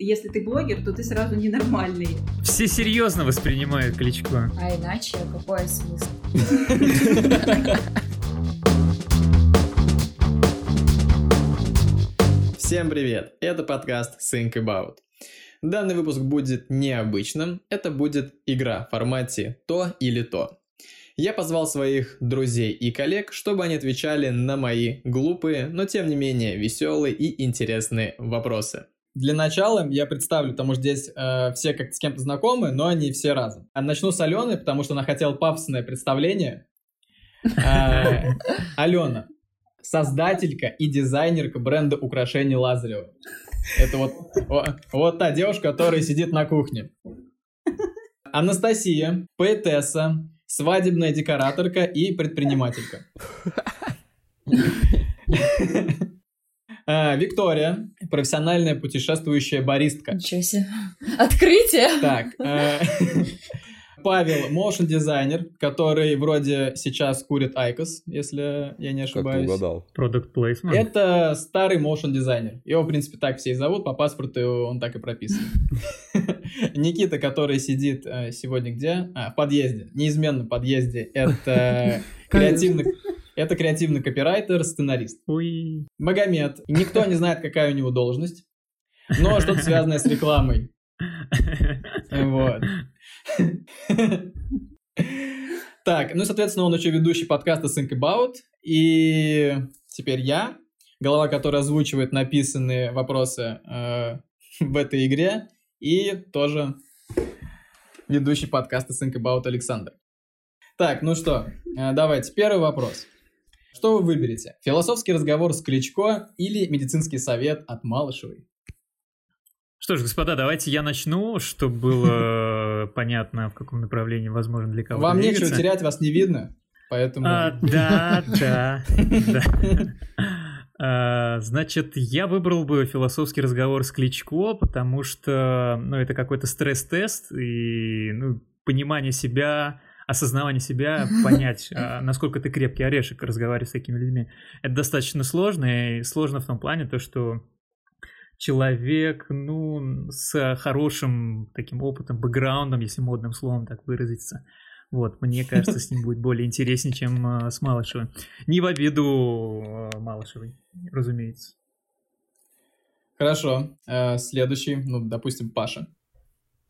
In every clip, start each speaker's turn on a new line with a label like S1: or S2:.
S1: Если ты блогер, то ты сразу ненормальный.
S2: Все серьезно воспринимают Кличко.
S3: А иначе какой смысл?
S4: Всем привет! Это подкаст Think About. Данный выпуск будет необычным. Это будет игра в формате «то или то». Я позвал своих друзей и коллег, чтобы они отвечали на мои глупые, но тем не менее веселые и интересные вопросы. Для начала я представлю, потому что здесь э, все как с кем-то знакомы, но они все разом. А начну с Алены, потому что она хотела пафосное представление. Э, Алена, создателька и дизайнерка бренда украшений Лазарева. Это вот, вот та девушка, которая сидит на кухне. Анастасия, поэтесса, свадебная декораторка и предпринимателька. А, Виктория, профессиональная путешествующая баристка.
S3: Ничего себе. Открытие.
S4: Так, э, Павел, motion дизайнер, который вроде сейчас курит IQOS, если я не
S5: Как ты
S4: ошибаюсь.
S5: угадал?
S2: Product placement.
S4: Это старый motion дизайнер. Его, в принципе, так все и зовут, по паспорту он так и прописан. Никита, который сидит э, сегодня где? А, в подъезде. Неизменно в подъезде. Это креативный... Это креативный копирайтер, сценарист.
S2: Ой.
S4: Магомед. Никто не знает, какая у него должность, но что-то связанное с рекламой. Вот. Так, ну и, соответственно, он еще ведущий подкаста Think About. И теперь я, голова, которая озвучивает написанные вопросы э, в этой игре, и тоже ведущий подкаста Think About Александр. Так, ну что, э, давайте, первый вопрос. Что вы выберете? Философский разговор с Кличко или медицинский совет от Малышевой?
S2: Что ж, господа, давайте я начну, чтобы было понятно, в каком направлении возможно для кого
S4: Вам нечего терять, вас не видно, поэтому...
S2: А, да, да, да. А, Значит, я выбрал бы философский разговор с Кличко, потому что, ну, это какой-то стресс-тест и, ну, понимание себя, осознавание себя, понять, а, насколько ты крепкий орешек, разговаривать с такими людьми. Это достаточно сложно, и сложно в том плане, то, что человек, ну, с хорошим таким опытом, бэкграундом, если модным словом так выразиться. Вот, мне кажется, с ним будет более интереснее, чем а, с Малышевой. Не в обиду а, Малышевой, разумеется.
S4: Хорошо, э, следующий, ну, допустим, Паша.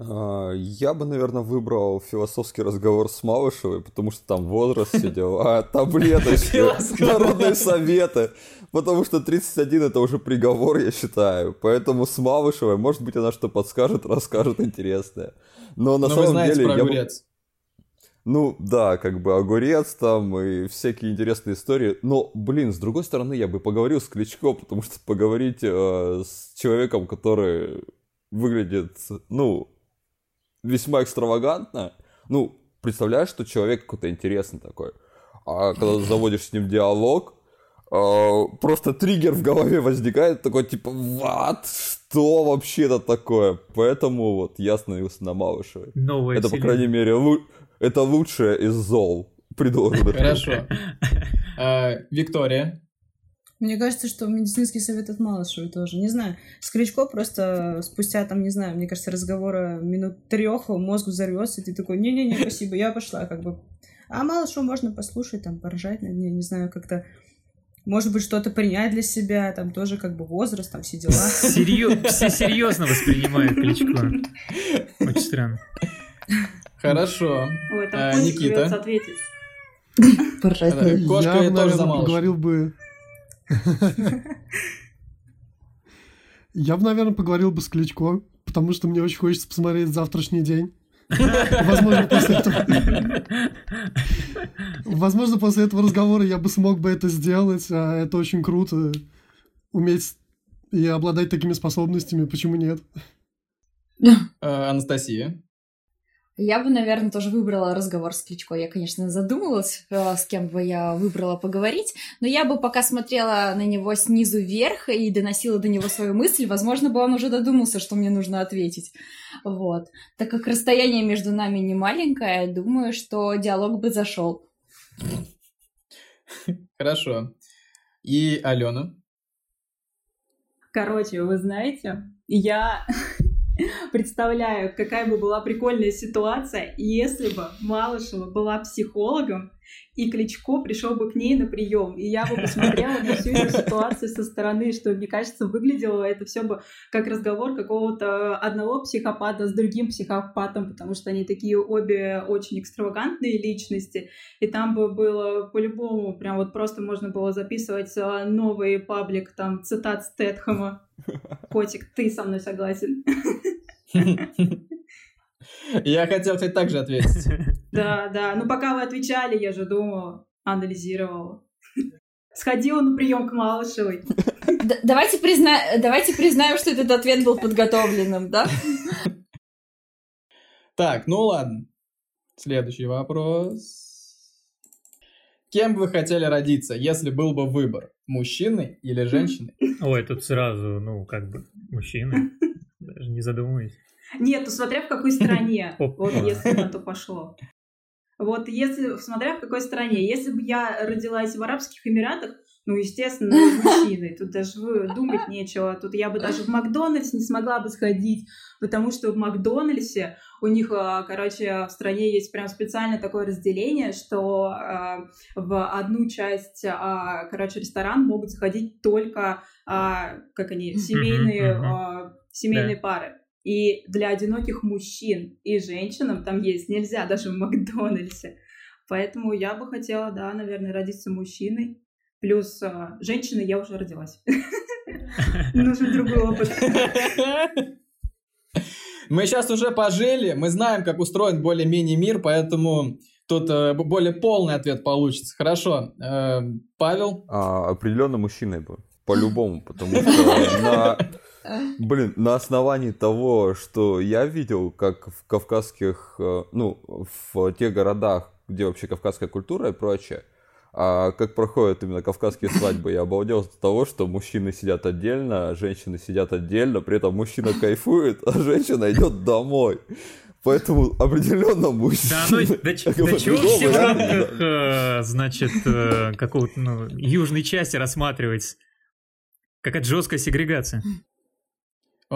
S5: А, Я бы, наверное, выбрал философский разговор с Малышевой, потому что там возраст все дела, а таблеточки, народные советы, потому что 31 это уже приговор, я считаю. Поэтому с Малышевой, может быть, она что подскажет, расскажет интересное. Но на
S4: Но вы
S5: самом
S4: знаете
S5: деле
S4: про
S5: я бы-
S4: огурец.
S5: Ну, да, как бы огурец там и всякие интересные истории. Но, блин, с другой стороны, я бы поговорил с Кличко, потому что поговорить э, с человеком, который выглядит, ну, весьма экстравагантно, ну, представляешь, что человек какой-то интересный такой. А когда ты заводишь с ним диалог, э, просто триггер в голове возникает, такой типа, what? Что вообще это такое? Поэтому вот я остановился на Малышевой.
S2: Новая
S5: Это, по
S2: вселенная.
S5: крайней мере, лу- это лучшее из зол предложенных.
S4: Хорошо. Э, Виктория.
S1: Мне кажется, что медицинский совет от Малышевой тоже. Не знаю. С Кличко просто спустя, там, не знаю, мне кажется, разговора минут трех мозг взорвется, и ты такой, не-не-не, спасибо, я пошла, как бы. А Малышеву можно послушать, там, поржать над ней, не знаю, как-то может быть, что-то принять для себя, там тоже как бы возраст, там все дела.
S2: Серьё- Все серьезно воспринимают Кличко. Очень странно.
S4: Хорошо.
S6: Ой, там
S4: Э, Никита.
S3: Поржать
S4: Э, Кошка
S7: я бы,
S4: тоже
S7: наверное,
S4: за Малышевой.
S7: поговорил бы... Я бы, наверное, поговорил бы с Кличко, потому что мне очень хочется посмотреть завтрашний день. Возможно, после этого... Возможно, после этого разговора я бы смог бы это сделать, а это очень круто. Уметь и обладать такими способностями, почему нет?
S4: Анастасия.
S3: Я бы, наверное, тоже выбрала разговор с Кличко. Я, конечно, задумалась, э, с кем бы я выбрала поговорить, но я бы пока смотрела на него снизу вверх и доносила до него свою мысль, возможно, бы он уже додумался, что мне нужно ответить. Вот. Так как расстояние между нами не маленькое, думаю, что диалог бы зашел.
S4: Хорошо. И Алена.
S6: Короче, вы знаете, Я представляю, какая бы была прикольная ситуация, если бы Малышева была психологом, и Кличко пришел бы к ней на прием, и я бы посмотрела на всю эту ситуацию со стороны, что, мне кажется, выглядело это все бы как разговор какого-то одного психопата с другим психопатом, потому что они такие обе очень экстравагантные личности, и там бы было по-любому, прям вот просто можно было записывать а, новый паблик, там, цитат Стэтхэма. Котик, ты со мной согласен?
S4: Я хотел, кстати, так же ответить.
S6: Да, да. Ну, пока вы отвечали, я же думала, анализировала. Сходила на прием к Малышевой.
S3: Давайте, призна... давайте признаем, что этот ответ был подготовленным, да?
S4: Так, ну ладно. Следующий вопрос. Кем бы вы хотели родиться, если был бы выбор? Мужчиной или женщиной?
S2: Ой, тут сразу, ну, как бы, мужчина. Даже не задумываясь.
S6: Нет, ну смотря в какой стране. Вот если на то пошло. Вот если, смотря в какой стране. Если бы я родилась в Арабских Эмиратах, ну, естественно, мужчиной. Тут даже думать нечего. Тут я бы даже в Макдональдс не смогла бы сходить, потому что в Макдональдсе у них, а, короче, в стране есть прям специально такое разделение, что а, в одну часть, а, короче, ресторан могут заходить только, как они, семейные, семейные пары. И для одиноких мужчин и женщинам там есть нельзя, даже в Макдональдсе. Поэтому я бы хотела, да, наверное, родиться мужчиной. Плюс а, женщиной я уже родилась. Нужен другой опыт.
S4: Мы сейчас уже пожили, мы знаем, как устроен более-менее мир, поэтому тут э, более полный ответ получится. Хорошо. Э, Павел?
S5: А, определенно мужчиной бы. По-любому, потому что на... Блин, на основании того, что я видел, как в кавказских, э, ну, в тех городах, где вообще кавказская культура и прочее, а как проходят именно кавказские свадьбы, я обалдел от того, что мужчины сидят отдельно, женщины сидят отдельно, при этом мужчина кайфует, а женщина идет домой. Поэтому определенно мужчина.
S2: Да, ну, да, да чего все в рамках, э, значит, э, какого-то, ну, южной части рассматривать? Какая-то жесткая сегрегация.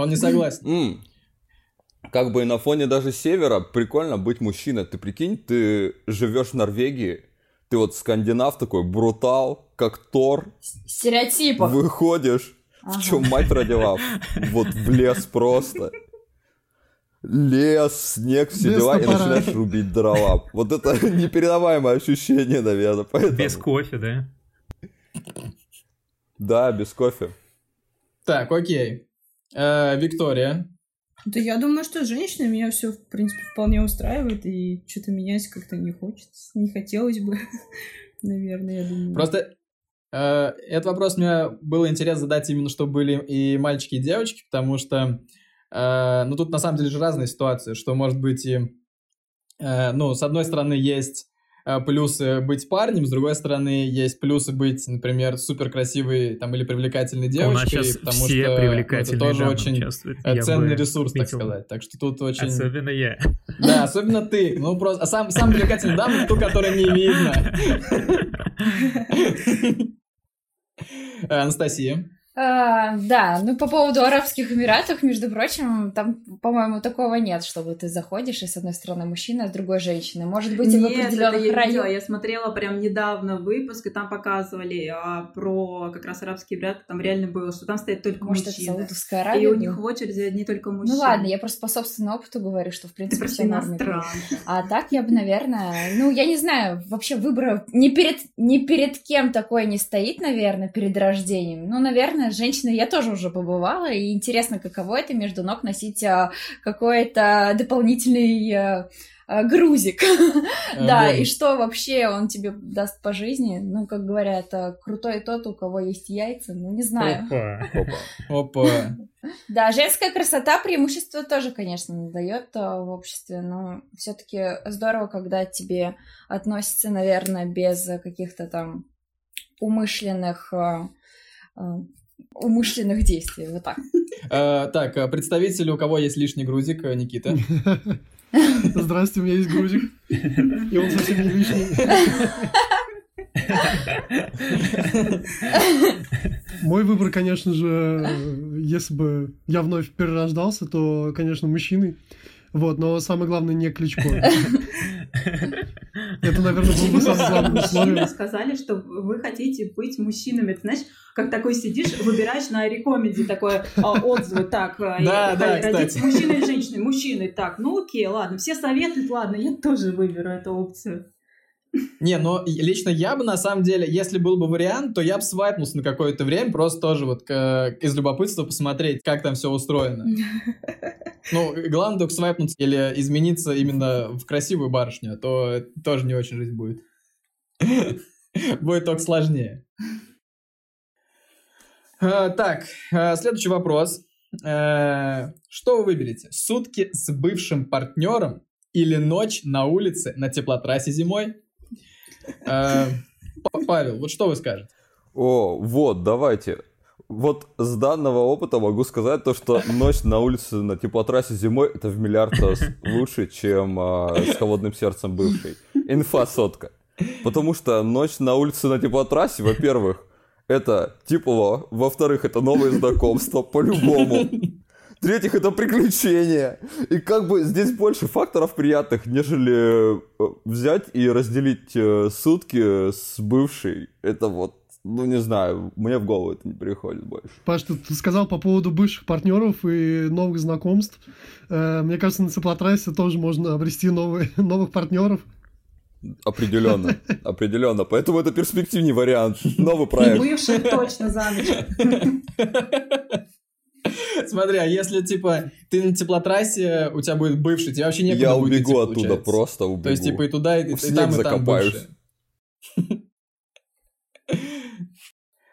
S4: Он не согласен.
S5: Как бы и на фоне даже севера прикольно быть мужчиной. Ты прикинь, ты живешь в Норвегии, ты вот скандинав такой, брутал, как Тор,
S3: Стереотипов.
S5: выходишь,
S3: Ага.
S5: в чем мать родила, вот в лес просто. Лес, снег, все
S7: Без
S5: дела, и начинаешь рубить дрова. Вот это непередаваемое ощущение, наверное. Поэтому...
S2: Без кофе, да?
S5: Да, без кофе.
S4: Так, окей. Э, Виктория.
S6: Да я думаю, что женщина меня все, в принципе, вполне устраивает, и что-то менять как-то не хочется, не хотелось бы, наверное, я думаю.
S4: Просто э, этот вопрос мне было интересно задать именно, чтобы были и мальчики, и девочки, потому что, э, ну, тут на самом деле же разные ситуации, что может быть и, э, ну, с одной стороны есть плюсы быть парнем, с другой стороны есть плюсы быть, например, супер красивой там или привлекательной
S2: У нас
S4: девочкой, потому
S2: все
S4: что
S2: привлекательные
S4: это тоже очень
S2: участвуют.
S4: э,
S2: Я
S4: ценный
S2: бы
S4: ресурс, так сказать. Так что тут очень...
S2: Особенно я.
S4: Да, особенно ты. Ну, просто... А сам, сам привлекательный дама, ту, которая не видно. Э, Анастасия.
S3: А, да, ну по поводу Арабских Эмиратов, между прочим, там, по-моему, такого нет, чтобы ты заходишь, и с одной стороны мужчина, а с другой женщина. Может быть, и в
S6: это
S3: определенных районах.
S6: Я смотрела прям недавно выпуск, и там показывали а, про как раз арабские Эмираты, там реально было, что там стоит только
S3: Может, это
S6: мужчины.
S3: Саудовская
S6: И
S3: Аравия
S6: у
S3: была?
S6: них в очереди одни только мужчины.
S3: Ну ладно, я просто по собственному опыту говорю, что в
S6: Ты
S3: принципе
S6: просто
S3: все
S6: иностранка.
S3: А так я бы, наверное, ну, я не знаю, вообще выбора ни перед, ни перед кем такое не стоит, наверное, перед рождением. Ну, наверное, женщина, я тоже уже побывала, и интересно, каково это между ног носить а, какой-то дополнительный а, а, грузик. Да,
S4: Огонь.
S3: и что вообще он тебе даст по жизни? Ну, как говорят, а, крутой тот, у кого есть яйца, ну, не знаю.
S2: Опа.
S5: Опа.
S4: Опа.
S3: Да, женская красота преимущество тоже, конечно, не дает а, в обществе, но все-таки здорово, когда тебе относятся, наверное, без а, каких-то там умышленных а, а, умышленных действий. Вот так.
S4: Э, Так, э, представитель, у кого есть лишний грузик, э, Никита.
S7: Здрасте, у меня есть грузик. И он совсем не лишний. Мой выбор, конечно же, если бы я вновь перерождался, то, конечно, мужчиной. Вот, но самое главное не Кличко. Это, наверное, было бы самое главное
S6: Мужчины
S7: условие.
S6: сказали, что вы хотите быть мужчинами. Ты знаешь, как такой сидишь, выбираешь на рекоменде такой а, отзывы. Так, а,
S4: Да,
S6: и-
S4: да,
S6: родить
S4: кстати.
S6: мужчина или женщина? Мужчины. Так, ну окей, ладно. Все советуют, ладно, я тоже выберу эту опцию.
S4: Не, но лично я бы, на самом деле, если был бы вариант, то я бы свайпнулся на какое-то время, просто тоже вот к- из любопытства посмотреть, как там все устроено. Ну, главное только свайпнуться или измениться именно в красивую барышню, а то тоже не очень жизнь будет. Будет только сложнее. А, Так, а, следующий вопрос. Э, Что вы выберете? Сутки с бывшим партнером или ночь на улице на теплотрассе зимой? Э, Павел, вот что вы скажете?
S5: О, вот, давайте. Вот с данного опыта могу сказать то, что ночь на улице на теплотрассе зимой это в миллиард раз лучше, чем а, с холодным сердцем бывшей. Инфа сотка. Потому что ночь на улице на теплотрассе, во-первых, это тепло, во-вторых, это новые знакомства, по-любому. В-третьих, это приключения. И как бы здесь больше факторов приятных, нежели э, взять и разделить э, сутки с бывшей. Это вот, ну не знаю, мне в голову это не приходит больше.
S7: Паш, ты, ты сказал по поводу бывших партнеров и новых знакомств. Э, мне кажется, на теплотрассе тоже можно обрести новые, новых партнеров.
S5: Определенно, определенно. Поэтому это перспективный вариант. Новый
S6: И
S5: проект.
S6: бывших точно за ночь.
S4: Смотри, а если, типа, ты на теплотрассе, у тебя будет бывший, тебе вообще некуда
S5: Я
S4: будет идти,
S5: убегу оттуда,
S4: получается.
S5: просто убегу.
S4: То есть, типа, и туда, и, и
S5: В снег
S4: там, и там
S5: закопаюсь.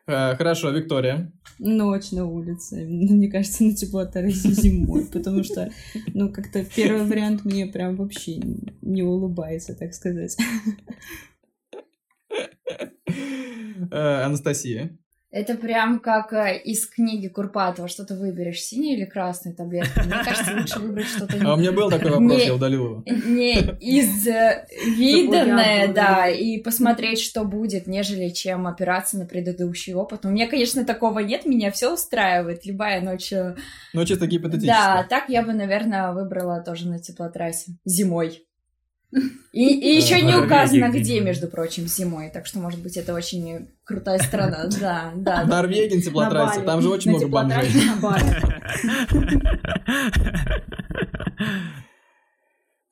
S4: Э, Хорошо, Виктория.
S1: Ночь на улице. Ну, мне кажется, на теплотрассе зимой, потому что, ну, как-то первый вариант мне прям вообще не улыбается, так сказать.
S4: Э, Анастасия.
S3: Это прям как э, из книги Курпатова. Что ты выберешь, синюю или красную таблетку? Мне кажется, лучше выбрать что-то
S4: А у меня был такой вопрос, я удалил его.
S3: не из э, виданное, да. и посмотреть, что будет, нежели чем опираться на предыдущий опыт. У меня, конечно, такого нет, меня все устраивает, любая ночь. э,
S4: Ну, чисто гипотетически.
S3: Да, так я бы, наверное, выбрала тоже на теплотрассе. Зимой. И, и еще не
S2: Норвегия
S3: указано, где, между прочим, зимой. Так что, может быть, это очень крутая страна. Да, да.
S4: В
S3: да.
S4: Норвегии на теплотрассе, там же очень много бомжей.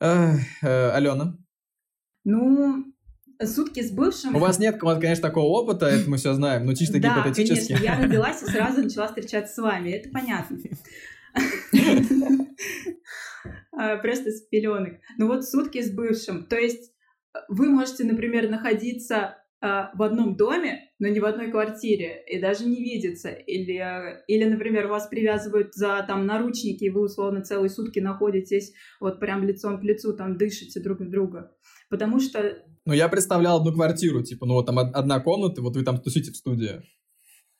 S4: э, Алена,
S6: Ну, сутки с бывшим...
S4: у вас нет, конечно, такого опыта, это мы все знаем, но чисто
S6: Да,
S4: гипотетически.
S6: конечно, я родилась и сразу начала встречаться с вами, это понятно. А, Просто с пеленок. Ну вот сутки с бывшим. То есть э, вы можете, например, находиться а, в одном доме, но не в одной квартире, и даже не видеться. Или, э, или, например, вас привязывают за там наручники, и вы условно целые сутки находитесь вот прям лицом к лицу, там дышите друг в друга. Потому что
S4: Ну, я представлял одну квартиру, типа, ну, вот там од- одна комната, вот вы там тусите в студии.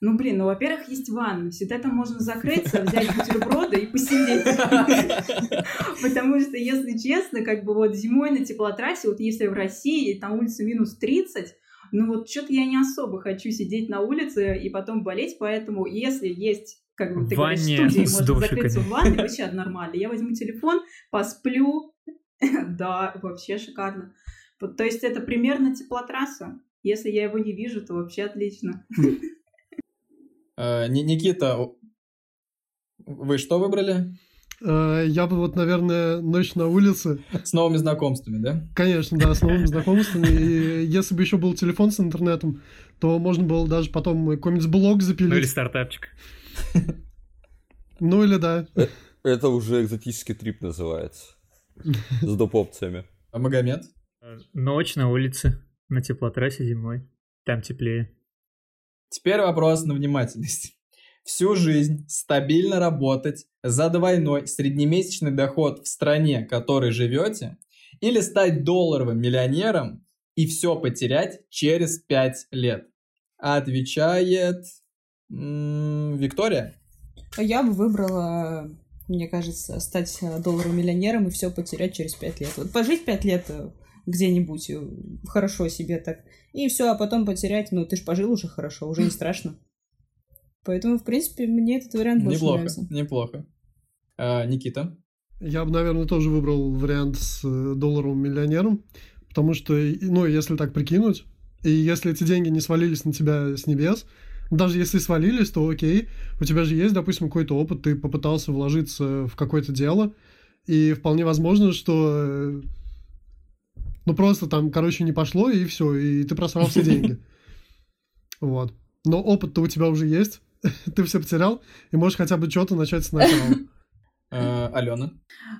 S6: Ну, блин, ну, во-первых, есть ванна. Всегда там можно закрыться, взять бутерброды и посидеть. Потому что, если честно, как бы вот зимой на теплотрассе, вот если в России, там улица минус 30, ну вот что-то я не особо хочу сидеть на улице и потом болеть, поэтому если есть как бы ты
S2: В
S6: говоришь,
S2: ванне
S6: студии можно закрыться
S2: душиками.
S6: в ванне, вообще нормально. Я возьму телефон, посплю, да, вообще шикарно. То есть это примерно теплотрасса. Если я его не вижу, то вообще отлично.
S4: Э, Ни- Никита, вы что выбрали?
S7: Э, Я бы вот, наверное, ночь на улице.
S4: С новыми знакомствами, да?
S7: Конечно, да, с новыми знакомствами. И если бы еще был телефон с интернетом, то можно было даже потом какой-нибудь блог
S2: Ну или
S7: запилить.
S2: стартапчик.
S7: Ну или да.
S5: Это уже экзотический трип называется. С доп. опциями.
S4: А Магомед?
S2: Э, Ночь на улице, на теплотрассе зимой. Там теплее.
S4: Теперь вопрос на внимательность. Всю жизнь стабильно работать за двойной среднемесячный доход в стране, в которой живете, или стать долларовым миллионером и все потерять через 5 лет? Отвечает Виктория.
S1: Я бы выбрала, мне кажется, стать долларовым миллионером и все потерять через пять лет. Вот пожить пять лет э, где-нибудь э, хорошо себе так, и все, а потом потерять, ну ты ж пожил уже хорошо, уже не страшно. Поэтому, в принципе, мне этот вариант больше
S4: Неплохо,
S1: нравится.
S4: неплохо. А, Никита?
S7: Я бы, наверное, тоже выбрал вариант с э, долларовым миллионером, потому что, и- ну, если так прикинуть, и если эти деньги не свалились на тебя с небес, даже если свалились, то окей, у тебя же есть, допустим, какой-то опыт, ты попытался вложиться в какое-то дело, и вполне возможно, что э, ну просто там, короче, не пошло, и все, и ты просрал все деньги. Вот. Но опыт-то у тебя уже есть, ты все потерял, и можешь хотя бы что-то начать сначала.
S4: А, Алена?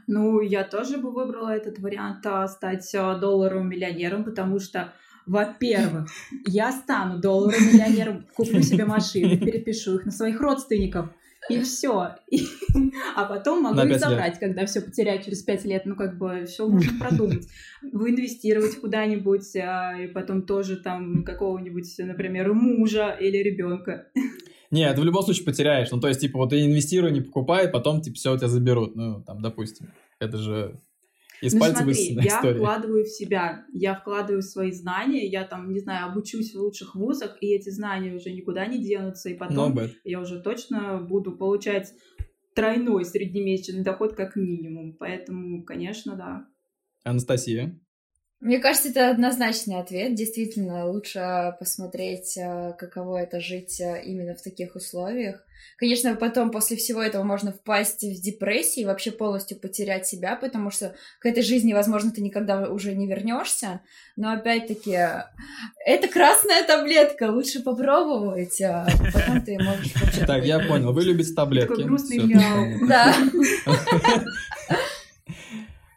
S6: Ну, я тоже бы выбрала этот вариант а, стать а, долларовым миллионером, потому что, во-первых, я стану долларовым миллионером, куплю себе машину, перепишу их на своих родственников, и все. А потом могу их
S4: лет.
S6: забрать, когда все потеряю через пять лет. Ну, как бы, все можно продумать. Инвестировать куда-нибудь, а, и потом тоже там какого-нибудь, например, мужа или ребенка.
S4: Нет, ты в любом случае потеряешь. Ну, то есть, типа, вот ты инвестируй, не покупай, потом, типа, все у тебя заберут. Ну, там, допустим. Это же из
S6: Ну
S4: пальца
S6: смотри, я
S4: история.
S6: вкладываю в себя, я вкладываю свои знания, я там, не знаю, обучусь в лучших вузах, и эти знания уже никуда не денутся, и
S4: No
S6: потом
S4: bad.
S6: я уже точно буду получать тройной среднемесячный доход как минимум. Поэтому, конечно, да.
S4: Анастасия?
S3: Мне кажется, это однозначный ответ. Действительно, лучше посмотреть, э, каково это жить э, именно в таких условиях. Конечно, потом после всего этого можно впасть в депрессию и вообще полностью потерять себя, потому что к этой жизни, возможно, ты никогда уже не вернешься. Но опять-таки, это красная таблетка, лучше попробовать, а потом ты можешь.
S4: Так, я понял. Вы любите таблетки.
S6: Такой грустный.
S3: Да.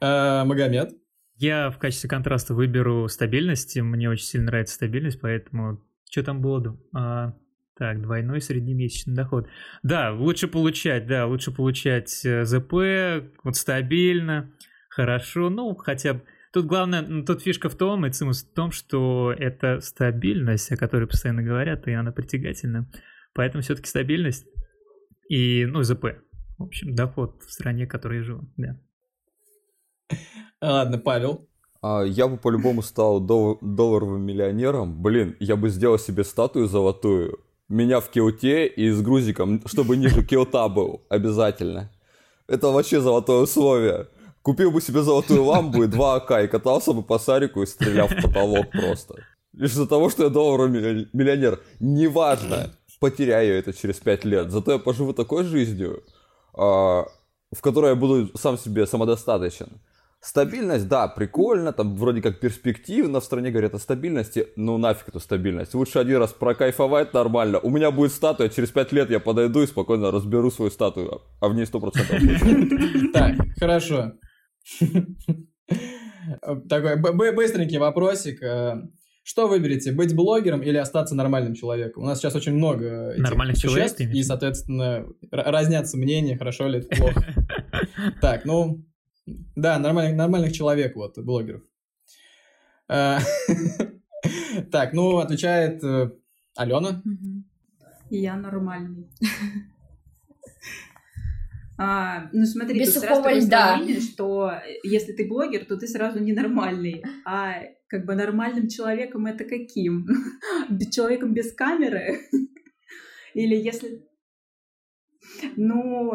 S4: Э, Магомед?
S2: Я в качестве контраста выберу стабильность. Мне очень сильно нравится стабильность, поэтому... Что там было? А, так, двойной среднемесячный доход. Да, лучше получать, да, лучше получать э, ЗП, вот стабильно, хорошо, ну, хотя. Тут главное, ну, тут фишка в том, и цимус в том, что это стабильность, о которой постоянно говорят, и она притягательна. Поэтому все-таки стабильность и, ну, ЗП. В общем, доход в стране, в которой я живу, да.
S4: Ладно, Павел.
S5: А, я бы по-любому стал дол- долларовым миллионером. Блин, я бы сделал себе статую золотую. Меня в киоте и с грузиком, чтобы ниже киота был. Обязательно. Это вообще золотое условие. Купил бы себе золотую ламбу и два АК и катался бы по сарику и стрелял в потолок просто. Лишь из-за того, что я долларовый милли- миллионер. Неважно, потеряю это через пять лет. Зато я поживу такой жизнью, а, в которой я буду сам себе самодостаточен. Стабильность, да, прикольно, там вроде как перспективно в стране говорят о стабильности, ну нафиг эту стабильность. Лучше один раз прокайфовать нормально. У меня будет статуя, через пять лет я подойду и спокойно разберу свою статую, а в ней 100% будет.
S4: Так, хорошо. Такой быстренький вопросик. Э, Что выберете, быть блогером или остаться нормальным человеком? У нас сейчас очень много этих
S2: Нормальных
S4: существ,
S2: человек,
S4: и, соответственно, разнятся мнения, хорошо ли это плохо. Так, ну, да, нормальных, нормальных человек, вот, блогеров. Э, Так, ну, отвечает э, Алена.
S6: Я нормальный. А, ну смотри,
S3: Без
S6: тут сразу такое
S3: льда.
S6: что если ты блогер, то ты сразу ненормальный. А как бы нормальным человеком это каким? Человеком без камеры? Или если... Ну,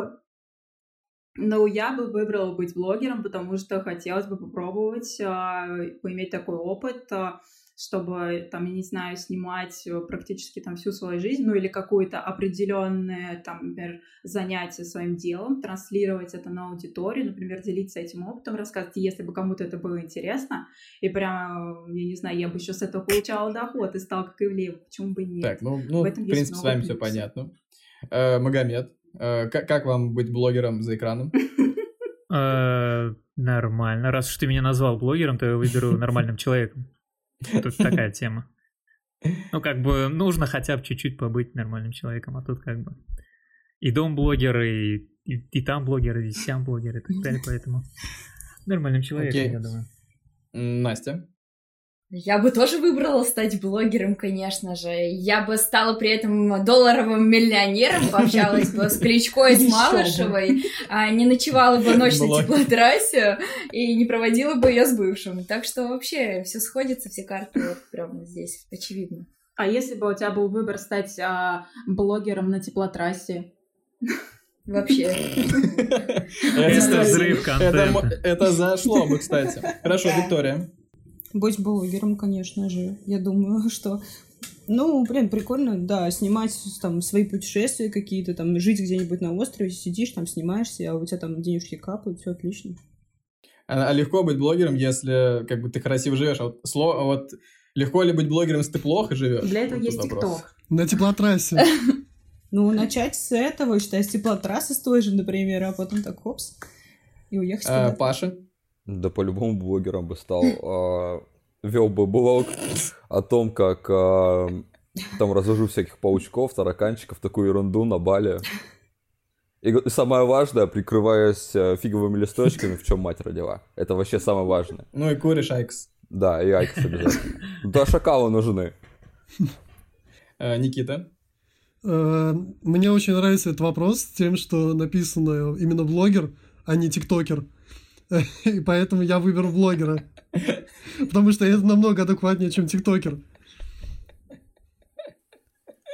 S6: ну, я бы выбрала быть блогером, потому что хотелось бы попробовать, а, поиметь такой опыт, а, чтобы, там, я не знаю, снимать э, практически там всю свою жизнь, ну или какое-то определенное, там, например, занятие своим делом, транслировать это на аудиторию, например, делиться этим опытом, рассказывать, если бы кому-то это было интересно, и прямо, я не знаю, я бы еще с этого получала доход и стал как Ивлеев, почему бы и нет.
S4: Так, ну, ну
S6: В
S4: в,
S6: этом есть
S4: принципе, с вами все
S6: плюсов.
S4: понятно. Э, Магомед, э, как, как вам быть блогером за экраном?
S2: Э, Нормально. Раз уж ты меня назвал блогером, то я выберу нормальным человеком. Тут такая тема. Ну, как бы нужно хотя бы чуть-чуть побыть нормальным человеком, а тут как бы и дом блогер, и, и, и там блогер, и сям блогер, и так далее, поэтому нормальным человеком,
S4: Окей.
S2: я думаю.
S4: Настя.
S3: Я бы тоже выбрала стать блогером, конечно же. Я бы стала при этом долларовым миллионером, пообщалась бы с Кличко и с. Малышевой, а не ночевала бы ночь на теплотрассе и не проводила бы ее с бывшим. Так что вообще все сходится, все карты вот прямо здесь, очевидно.
S6: А если бы у тебя был выбор стать а, блогером на теплотрассе?
S3: Вообще.
S2: Это взрыв контента.
S4: это зашло бы, кстати. Хорошо, Виктория.
S1: Быть блогером, конечно же. Я думаю, что... Ну, блин, прикольно, да, снимать там свои путешествия какие-то, там, жить где-нибудь на острове, сидишь там, снимаешься, а у тебя там денежки капают, все отлично.
S4: А, а легко быть блогером, если как бы ты красиво живешь. А вот, сло- а вот легко ли быть блогером, если ты плохо живешь?
S6: Для этого
S4: Вот
S6: есть. ТикТок.
S7: На теплотрассе.
S1: Ну, начать с этого, считай, с теплотрассы с той же, например, а потом так хопс, и уехать
S4: А. Паша?
S5: Да по-любому блогером бы стал. а, Вел бы блог о том, как а, там развожу всяких паучков, тараканчиков, такую ерунду на Бали. И самое важное, прикрываясь а, фиговыми листочками, в чем мать родила. Это вообще самое важное.
S4: Ну и куришь IQOS.
S5: Да, и IQOS обязательно. Да, шакалы нужны.
S4: А, Никита?
S7: Э, Мне очень нравится этот вопрос тем, что написано именно блогер, а не тиктокер. И поэтому я выберу блогера. Потому что это намного адекватнее, чем тиктокер.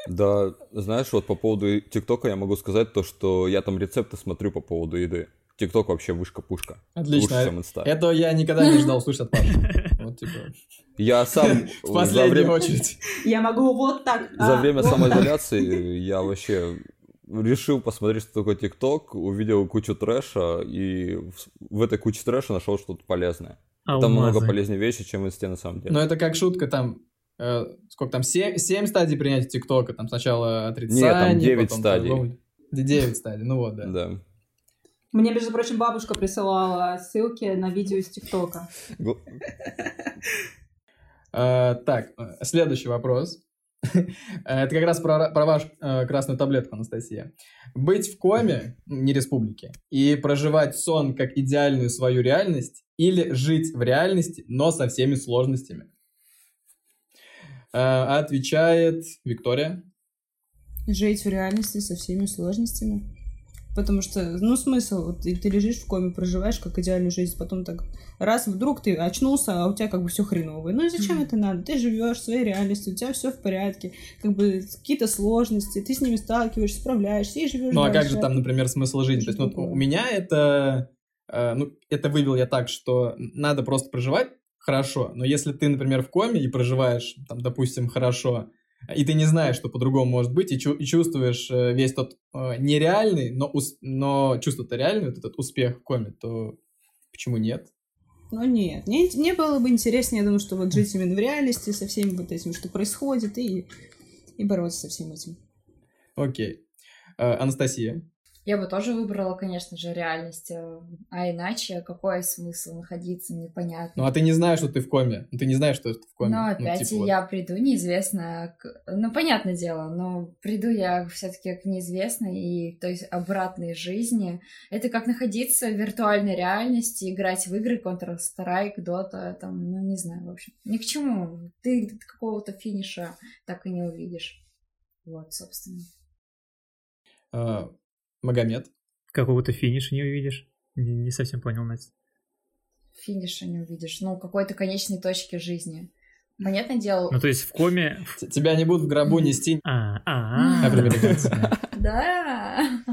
S5: Да, знаешь, вот по поводу ТикТока я могу сказать то, что я там рецепты смотрю по поводу еды. ТикТок вообще вышка-пушка.
S4: Отлично.
S5: Лучше, чем инста.
S4: Этого я никогда не ждал слышать от Паши. Вот, типа,
S5: Я сам
S4: в последнюю
S5: время,
S4: очередь.
S6: Я могу вот так.
S5: за
S6: а,
S5: время
S6: вот так.
S5: самоизоляции я вообще решил посмотреть, что такое ТикТок, увидел кучу трэша, и в, этой куче трэша нашел что-то полезное. Там намного
S2: Алмазы.
S5: полезнее вещи, чем в инсте на самом деле.
S4: Но это как шутка, там, э, сколько там, 7, стадий принятия ТикТока, там сначала отрицание,
S5: девять
S4: потом
S5: стадий.
S4: торговля. Да, 9 стадий, ну вот, да.
S5: Да.
S6: Мне, между прочим, бабушка присылала ссылки на видео из ТикТока.
S4: Э, так, следующий вопрос. Это как раз про, про вашу э, красную таблетку, Анастасия. Быть в коме, не республике, и проживать сон как идеальную свою реальность, или жить в реальности, но со всеми сложностями? Э, Отвечает Виктория.
S1: Жить в реальности со всеми сложностями. Потому что, ну, смысл, вот и ты лежишь в коме, проживаешь как идеальную жизнь, потом так раз вдруг ты очнулся, а у тебя как бы все хреново. Ну и зачем это надо? Ты живешь своей реальности, у тебя все в порядке, как бы какие-то сложности, ты с ними сталкиваешься, справляешься и живешь
S4: Ну а как
S1: дальше.
S4: же там, например, смысл жизни? То есть, ну, у меня это, э, ну, это вывел я так, что надо просто проживать хорошо, но если ты, например, в коме и проживаешь, там, допустим, хорошо, и ты не знаешь, что по-другому может быть, и, чу- и чувствуешь э, весь тот э, нереальный, но, ус- но чувство-то реальный, вот этот успех в коме, то почему нет?
S1: Ну нет, мне, мне было бы интереснее, я думаю, что вот жить именно в реальности со всеми вот этим, что происходит, и, и бороться со всем этим.
S4: Окей. Э, Анастасия.
S3: Я бы тоже выбрала, конечно же, реальность. э, А иначе какой смысл находиться, непонятно.
S4: Ну а ты не знаешь, что ты в коме. Ну, Ты не знаешь, что ты в коме.
S3: Но
S4: Ну,
S3: опять
S4: типа вот.
S3: я приду неизвестно. к- Ну, понятное дело, но приду я все-таки к неизвестной и, то есть, обратной жизни. Это как находиться в виртуальной реальности, играть в игры Counter-Strike, Dota, там, ну, не знаю, в общем. Ни к чему. Ты какого-то финиша так и не увидишь. Вот, собственно.
S4: Э, Магомед.
S2: Какого-то финиша не увидишь. Не, не совсем понял, Настя.
S3: Финиша не увидишь. Ну, какой-то конечной точки жизни. Понятное дело,
S2: Ну, то есть в коме...
S4: Тебя не будут в гробу нести.
S2: А, а,
S4: А,
S3: да.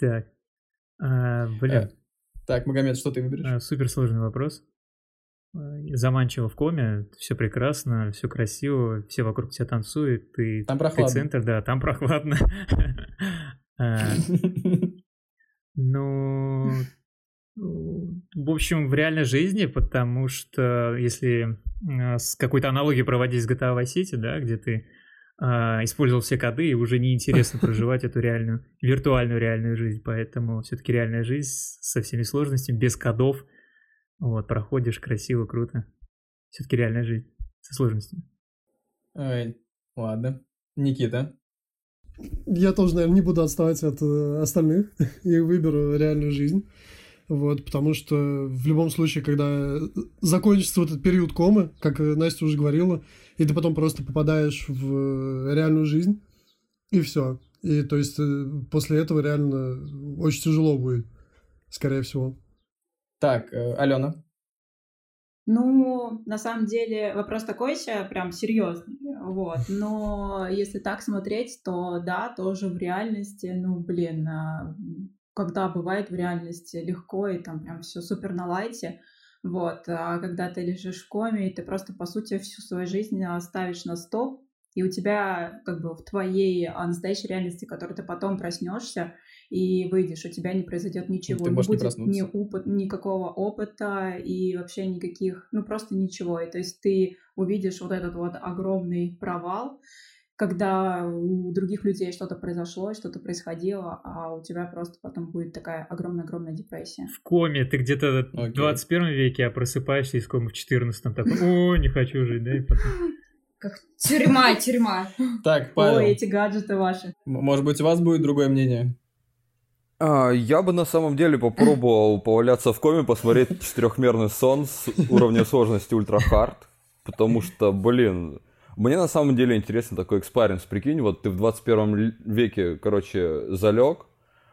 S2: Так. А, Блин,
S4: Так, Магомед, что ты выберешь?
S2: а, суперсложный вопрос. А, Заманчиво в коме, все прекрасно, все красиво, все вокруг тебя танцуют, ты,
S4: Там
S2: ты
S4: прохладно.
S2: центр, да, там прохладно. А, Ну, в общем, в реальной жизни, потому что если э, с какой-то аналогией проводить с GTA Vice City, да, где ты использовал все коды, и уже неинтересно проживать эту реальную, виртуальную реальную жизнь, поэтому все-таки реальная жизнь со всеми сложностями, без кодов, вот, проходишь красиво, круто. Все-таки реальная жизнь со сложностями.
S4: Ой, ладно. Никита.
S7: Я тоже, наверное, не буду отставать от э, остальных и выберу реальную жизнь. Вот, потому что в любом случае, когда закончится вот этот период комы, как э, Настя уже говорила, и ты потом просто попадаешь в э, реальную жизнь, и все. И то есть э, после этого реально очень тяжело будет, скорее всего.
S4: Так, э, Алена.
S6: Ну, на самом деле, вопрос такой себе прям серьезный, вот. Но если так смотреть, то да, тоже в реальности, ну, блин, а, когда бывает в реальности легко и там прям все супер на лайте, вот, а когда ты лежишь в коме, и ты просто, по сути, всю свою жизнь ставишь на стоп, и у тебя как бы в твоей а, настоящей реальности, в которой ты потом проснешься и выйдешь, у тебя не произойдет ничего,
S4: ты
S6: не будет
S4: не
S6: ни опыт, никакого опыта и вообще никаких, ну просто ничего. И то есть ты увидишь вот этот вот огромный провал, когда у других людей что-то произошло, что-то происходило, а у тебя просто потом будет такая огромная-огромная депрессия.
S2: В коме ты где-то okay. в 21 веке, а просыпаешься из комы в 14 такой, о, не хочу жить, да, и потом...
S3: Как тюрьма, тюрьма.
S4: Так, Павел.
S6: Ой, эти гаджеты ваши.
S4: Может быть, у вас будет другое мнение?
S5: А, я бы на самом деле попробовал поваляться в коме, посмотреть четырехмерный сон с уровня сложности ультра хард, потому что, блин, мне на самом деле интересен такой experience. Прикинь, вот ты в 21 веке, короче, залег,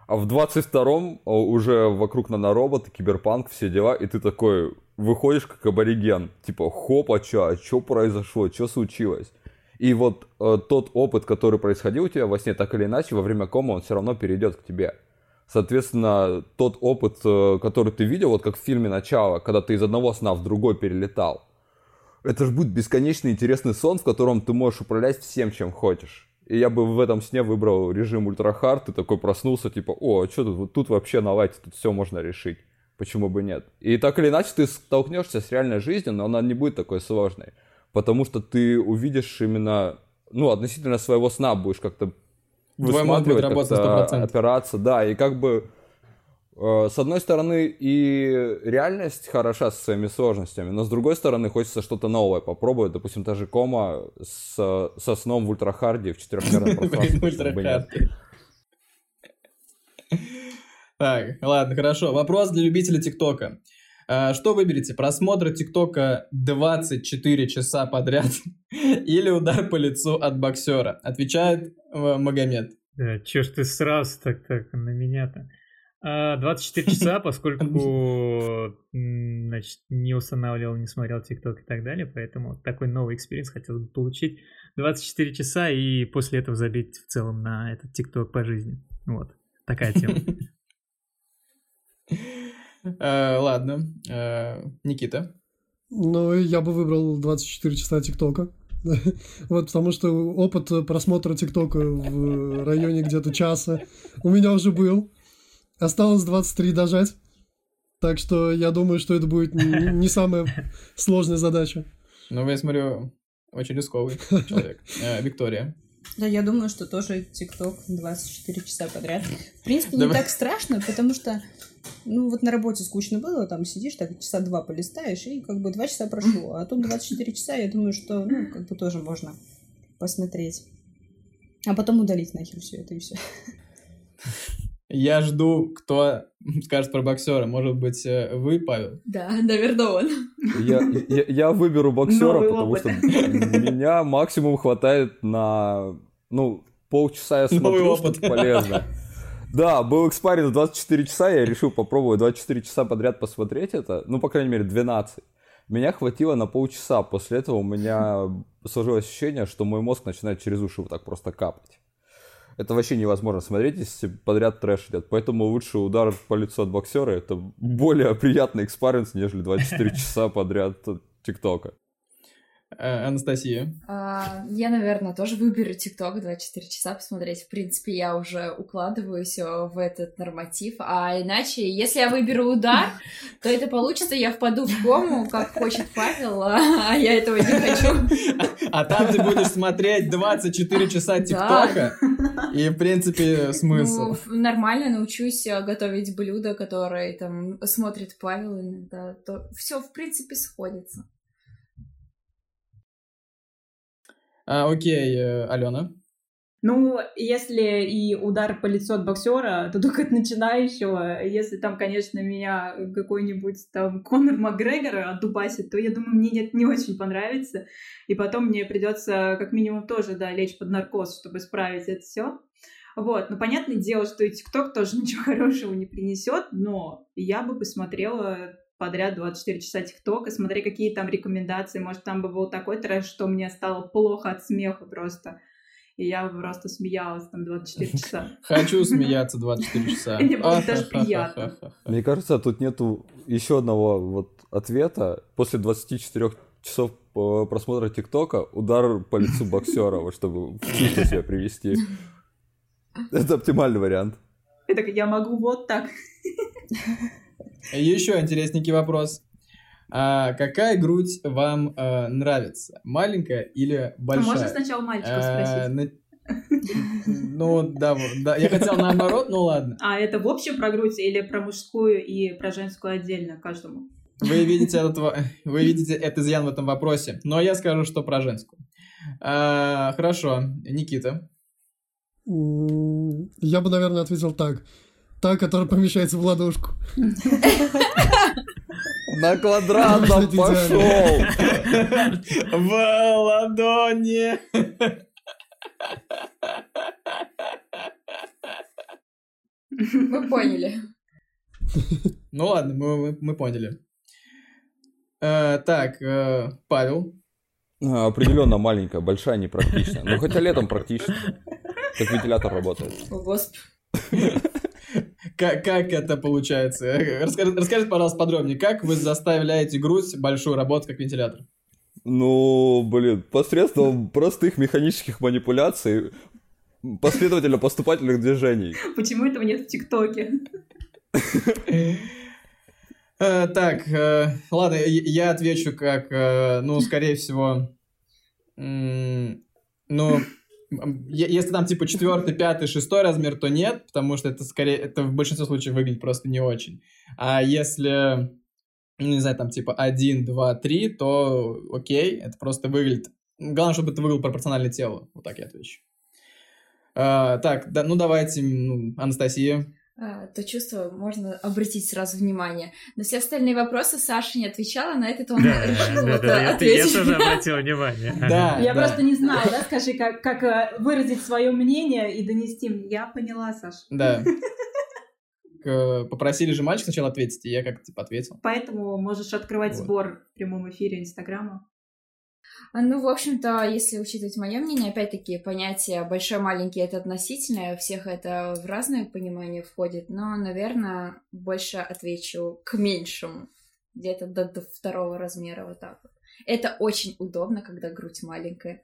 S5: а в 22-м а, уже вокруг нанороботы, киберпанк, все дела, и ты такой выходишь как абориген. Типа, хоп, а чё, а чё произошло, что случилось? И вот э, тот опыт, который происходил у тебя во сне, так или иначе, во время кома он все равно перейдет к тебе. Соответственно, тот опыт, э, который ты видел, вот как в фильме «Начало», когда ты из одного сна в другой перелетал, это же будет бесконечно интересный сон, в котором ты можешь управлять всем, чем хочешь. И я бы в этом сне выбрал режим ультрахард, и такой проснулся, типа, о, а что тут, тут вообще на лайте, тут все можно решить. Почему бы нет? И так или иначе ты столкнешься с реальной жизнью, но она не будет такой сложной. Потому что ты увидишь именно, ну, относительно своего сна будешь как-то высматривать, как-то опираться, да, и как бы Э, с одной стороны, и реальность хороша со своими сложностями, но с другой стороны, хочется что-то новое попробовать. Допустим, та же кома с, со сном в ультрахарде в четырехмерном пространстве.
S4: Так, ладно, хорошо. Вопрос для любителей ТикТока. А, что выберете? Просмотр ТикТока 24 часа подряд или удар по лицу от боксера? Отвечает э, Магомед.
S2: Да, чё ж ты сразу так, так на меня-то? 24 а, часа, поскольку значит, не устанавливал, не смотрел ТикТок и так далее, поэтому такой новый experience хотел бы получить 24 часа и после этого забить в целом на этот ТикТок по жизни. Вот, такая тема.
S4: А, ладно, а, Никита.
S7: Ну, я бы выбрал 24 часа ТикТока. Вот, потому что опыт просмотра ТикТока в районе где-то часа у меня уже был. Осталось 23 дожать. Так что я думаю, что это будет не самая сложная задача.
S4: Ну, я смотрю, очень рисковый человек. Э, Виктория.
S1: Да, я думаю, что тоже ТикТок 24 часа подряд. В принципе, не так страшно, потому что, ну, вот на работе скучно было, там сидишь, так часа два полистаешь, и как бы два часа прошло. А тут 24 часа, я думаю, что, ну, как бы тоже можно посмотреть. А потом удалить нахер все это и все.
S4: Я жду, кто скажет про боксера. Может быть, э, вы, Павел?
S3: Да, наверное, он.
S5: Я, я, я выберу боксера, Новый потому опыт. что меня максимум хватает на, ну, полчаса я смотрю, Новый опыт. полезно. Да, был экспарин 24 часа, я решил попробовать 24 часа подряд посмотреть это, ну, по крайней мере, 12. Меня хватило на полчаса, после этого у меня сложилось ощущение, что мой мозг начинает через уши вот так просто капать это вообще невозможно смотреть, если подряд трэш идет. Поэтому лучше удар по лицу от боксера это более приятный experience, нежели 24 часа подряд ТикТока.
S4: Э, Анастасия?
S3: А, я, наверное, тоже выберу ТикТок 24 часа посмотреть. В принципе, я уже укладываюсь в этот норматив. А иначе, если я выберу удар, то это получится, я впаду в кому, как хочет Павел, а я этого не хочу.
S4: А там ты будешь смотреть 24 часа ТикТока, и, в принципе, смысл.
S3: Ну, нормально научусь готовить блюда, которые там смотрит Павел иногда. То все, в принципе, сходится.
S4: А, окей, э, Алена.
S6: Ну, если и удар по лицу от боксера, то только от начинающего. Если там, конечно, меня какой-нибудь там Конор Макгрегор отдубасит, то я думаю, мне это не очень понравится. И потом мне придется как минимум тоже, да, лечь под наркоз, чтобы исправить это все. Вот, ну, понятное дело, что и ТикТок тоже ничего хорошего не принесет, но я бы посмотрела подряд 24 часа ТикТок и смотри, какие там рекомендации. Может, там бы был такой трэш, что мне стало плохо от смеха просто. И я просто смеялась там 24 часа.
S4: Хочу смеяться 24 часа.
S6: Мне было даже приятно.
S5: Мне кажется, тут нету еще одного вот ответа. После 24 часов э, просмотра ТикТока удар по лицу боксера, вот чтобы в чувство себя привести. Это оптимальный вариант.
S6: Так, я могу вот так.
S4: Еще интересненький вопрос. А какая грудь вам э, нравится? Маленькая или
S6: А
S4: большая?
S6: можно сначала мальчика спросить?
S4: на- Ну, да, да, я хотел наоборот, ну ладно.
S6: А это в общем про грудь или про мужскую и про женскую отдельно каждому?
S4: Вы видите, этот, вы видите этот изъян в этом вопросе, но я скажу, что про женскую. А, хорошо, Никита.
S7: Я бы, наверное, ответил так. Та, которая помещается в ладошку.
S5: На квадратном пошел!
S4: В ладони.
S3: Мы поняли.
S4: Ну ладно, мы, мы- мы поняли. Э, так, э, Павел.
S5: А, Определенно маленькая, большая непрактичная. Ну хотя летом практично. Как вентилятор работает.
S3: О, Господи.
S4: Как, как это получается? Расскажи- расскажите, пожалуйста, подробнее, как вы заставляете грудь большую работать как вентилятор?
S5: Ну, блин, посредством простых механических манипуляций, последовательно-поступательных движений.
S6: Почему этого нет в ТикТоке?
S4: Э, Так, э, ладно, я отвечу как, э, ну, скорее всего, ну, если там типа четвертый, пятый, шестой размер, то нет, потому что это скорее, это в большинстве случаев выглядит просто не очень. А если, ну, не знаю, там типа один, два, три, то окей, это просто выглядит. Главное, чтобы это выглядело пропорционально телу. Вот так я отвечу. А, так, да, ну давайте, ну, Анастасия.
S3: А, то чувство можно обратить сразу внимание. На все остальные вопросы Саша не отвечала, на этот он
S2: Да,
S3: решил
S2: да,
S3: вот,
S2: да, я, я
S3: ответить.
S2: тоже обратил внимание.
S4: Да.
S6: Я просто не знала, да, скажи, как, как э, выразить свое мнение и донести. Я поняла, Саш.
S4: Да. Попросили же мальчик сначала ответить, и я как-то типа ответил.
S6: Поэтому можешь открывать
S4: Вот.
S6: сбор в прямом эфире Инстаграма.
S3: А, Ну, в общем-то, если учитывать мое мнение, опять-таки, понятие большой-маленький это относительное, у всех это в разное понимание входит, но, наверное, больше отвечу к меньшему, где-то до, до второго размера вот так вот. Это очень удобно, когда грудь маленькая.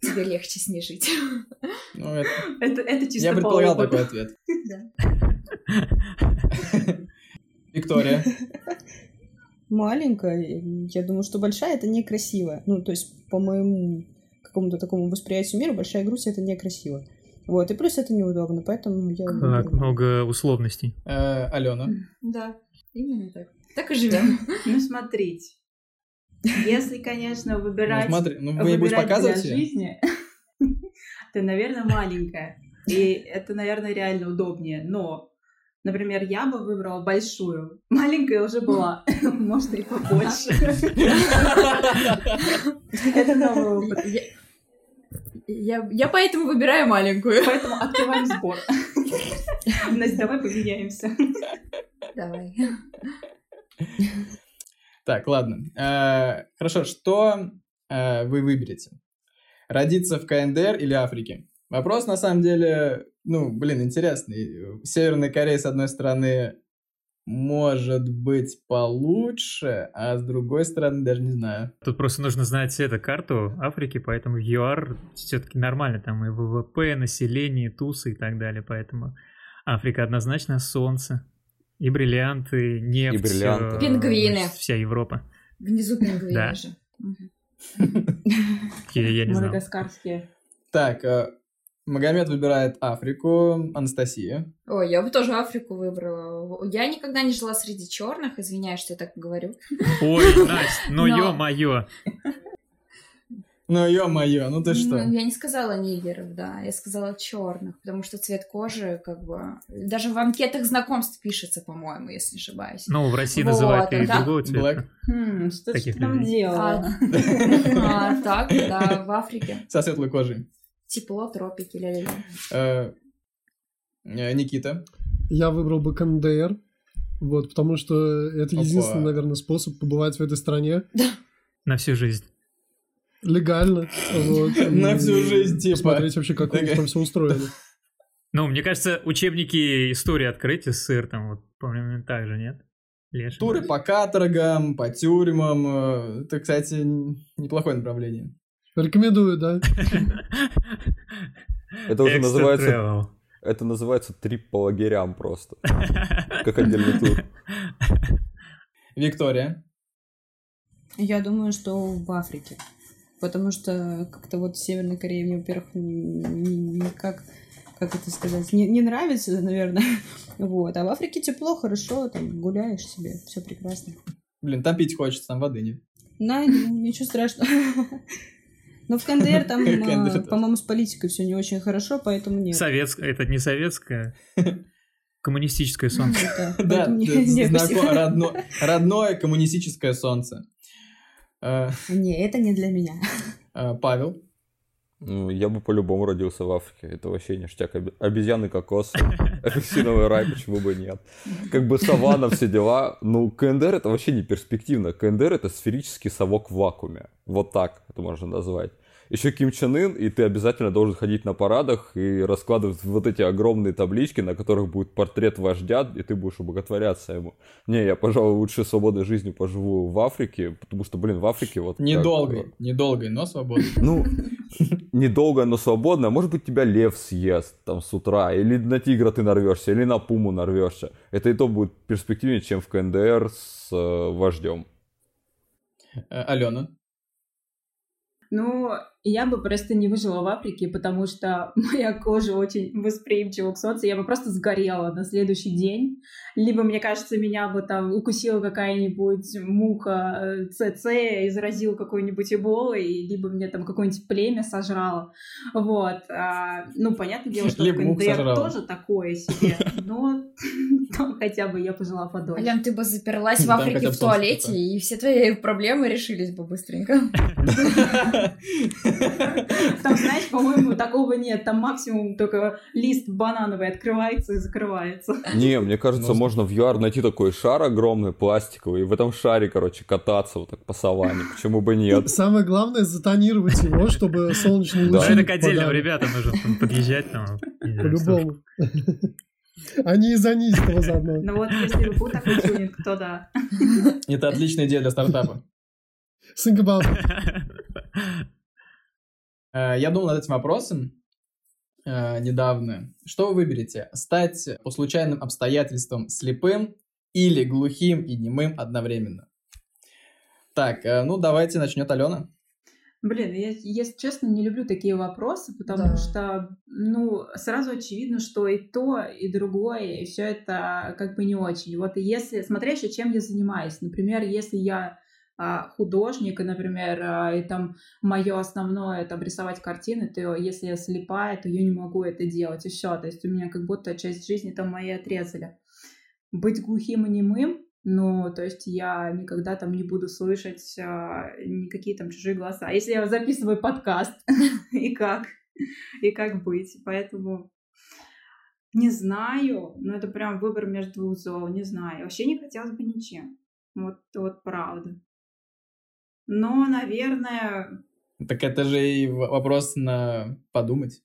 S3: Тебе легче с ней жить.
S4: Ну, это-
S6: Это, это чисто
S4: Я
S6: по
S4: предполагал такой ответ.
S3: Да.
S4: Виктория.
S1: Маленькая, я думаю, что большая это некрасиво. Ну, то есть, по моему какому-то такому восприятию мира, большая грудь это некрасиво. Вот, и плюс это неудобно, поэтому я...
S2: Как
S1: выберу.
S2: много условностей.
S4: Э, Алена.
S3: Да, именно так. Так и живем.
S6: Ну, смотрите. Если, конечно,
S4: Ну,
S6: выбирать,
S4: смотри, ну вы не будете
S6: для
S4: показывать её?
S6: жизни, то, наверное, маленькая. И это, наверное, реально удобнее. Но, например, я бы выбрала большую. Маленькая уже была. Можно и побольше. Это новый опыт.
S3: Я, я, поэтому выбираю маленькую.
S6: Поэтому открываем сбор. Настя, давай поменяемся.
S3: Давай.
S4: Так, ладно. Э, Хорошо, что э, вы выберете? Родиться в КНДР или Африке? Вопрос, на самом деле, ну, блин, интересный. Северная Корея, с одной стороны, может быть получше, а с другой стороны, даже не знаю.
S2: Тут просто нужно знать эту карту Африки, поэтому ЮАР все-таки нормально, там и ВВП, население, тусы и так далее, поэтому Африка однозначно солнце, и бриллианты, нефть,
S5: бриллианты.
S2: э,
S3: Пингвины.
S2: вся Европа.
S3: Внизу пингвины
S2: Да.
S3: же.
S2: Я, я не знал.
S6: Мадагаскарские.
S4: Так, э, Магомед выбирает Африку, Анастасия.
S3: Ой, я бы тоже Африку выбрала. Я никогда не жила среди черных, извиняюсь, что я так говорю.
S2: Ой, Настя, ну
S3: Но-
S2: ё-моё.
S4: Ну, ё-моё, ну ты что?
S3: Ну, я не сказала нигеров, да, я сказала черных, потому что цвет кожи, как бы, даже в анкетах знакомств пишется, по-моему, если не ошибаюсь.
S2: Ну, в России
S3: Вот,
S2: называют и
S3: да?
S2: другого цвета.
S6: Хм, что ты там делала?
S3: А так, да, в Африке
S4: Со светлой кожей.
S3: Тепло, тропики, ля-ля-ля.
S4: Э, э, Никита.
S7: Я выбрал бы КНДР. Вот, потому что это единственный, наверное, способ побывать в этой стране
S2: На всю жизнь.
S7: легально. Вот,
S4: На всю жизнь, типа.
S7: Посмотреть вообще, как у них там все устроено.
S2: Ну, мне кажется, учебники истории открыть СССР там вот, по-моему, так же, нет? Я
S4: Туры по каторгам, по тюрьмам. э, Это, кстати, неплохое направление.
S7: Рекомендую, да.
S5: Это уже называется, это называется трип по лагерям просто. Как отдельный тур.
S4: Виктория.
S1: Я думаю, что в Африке. Потому что как-то вот Северная Корея мне, во-первых, никак, как это сказать, не, не нравится, наверное. Вот. А в Африке тепло, хорошо, там гуляешь себе, все прекрасно.
S4: Блин, там пить хочется, там воды нет.
S1: На, ничего страшного. Но в КНДР там, а, по-моему, с политикой все не очень хорошо, поэтому нет.
S2: Советское, это не советское, коммунистическое солнце.
S1: Да,
S4: Да, родное коммунистическое солнце. Э,
S1: Не, это не для меня.
S4: э, Павел.
S5: Ну, я бы по-любому родился в Африке. Это вообще ништяк. Обезьяны, кокосы, апельсиновый рай, почему бы нет. Как бы саванна, все дела. Ну, КНДР это вообще не перспективно. КНДР это сферический совок в вакууме. Вот так это можно назвать. Еще Ким Чен Ын, и ты обязательно должен ходить на парадах и раскладывать вот эти огромные таблички, на которых будет портрет вождя, и ты будешь убоготворяться ему. Не, я, пожалуй, лучше свободной жизнью поживу в Африке, потому что, блин, в Африке вот... как-
S4: Недолгой, но свободной.
S5: ну, недолго, но свободно. Может быть, тебя лев съест там с утра, или на тигра ты нарвешься, или на пуму нарвешься. Это и то будет перспективнее, чем в КНДР с э, вождем.
S4: Э, Алена.
S6: Ну, я бы просто не выжила в Африке, потому что моя кожа очень восприимчива к солнцу. Я бы просто сгорела на следующий день. Либо, мне кажется, меня бы там укусила какая-нибудь муха э, ЦЦ и заразила какой-нибудь эболой, либо мне там какое-нибудь племя сожрало. Вот. А, ну, понятное дело, что
S4: Либо
S6: в
S4: мух
S6: КНДР тоже такое себе, но там хотя бы я пожила подольше.
S3: Ален, ты бы заперлась в Африке в туалете, и все твои проблемы решились бы быстренько.
S6: Там, знаешь, по-моему, такого нет. Там максимум только лист банановый открывается и закрывается.
S5: Не, мне кажется,
S4: Ну,
S5: можно в ЮАР найти такой шар огромный, пластиковый, и в этом шаре, короче, кататься вот так по саванне. Почему бы нет?
S7: Самое главное затонировать его, чтобы солнечные
S5: Да.
S7: лучи
S2: это к отдельным ребятам нужно там подъезжать там.
S7: По-любому. А не из-за низкого заодно.
S6: Ну вот, если был такой тюнинг, то да.
S4: Это отличная идея для стартапа.
S7: Think about it.
S4: Э, Я думал над этим вопросом э, недавно. Что вы выберете? Стать по случайным обстоятельствам слепым или глухим и немым одновременно? Так, э, ну давайте начнет Алена.
S6: Блин, я, если честно, не люблю такие вопросы, потому
S3: Да.
S6: что, ну, сразу очевидно, что и то, и другое, и все это как бы не очень. Вот и если, смотря еще чем я занимаюсь, например, если я художник, и, например, а, и там мое основное это рисовать картины, то если я слепая, то я не могу это делать, и все. То есть у меня как будто часть жизни там моей отрезали. Быть глухим и немым, ну, то есть я никогда там не буду слышать а, никакие там чужие голоса. А если я записываю подкаст, и как? И как быть? Поэтому не знаю, но это прям выбор между двух зол, не знаю. Вообще не хотелось бы ничем. Вот, вот правда. Но, наверное,
S4: Так это же и вопрос на подумать.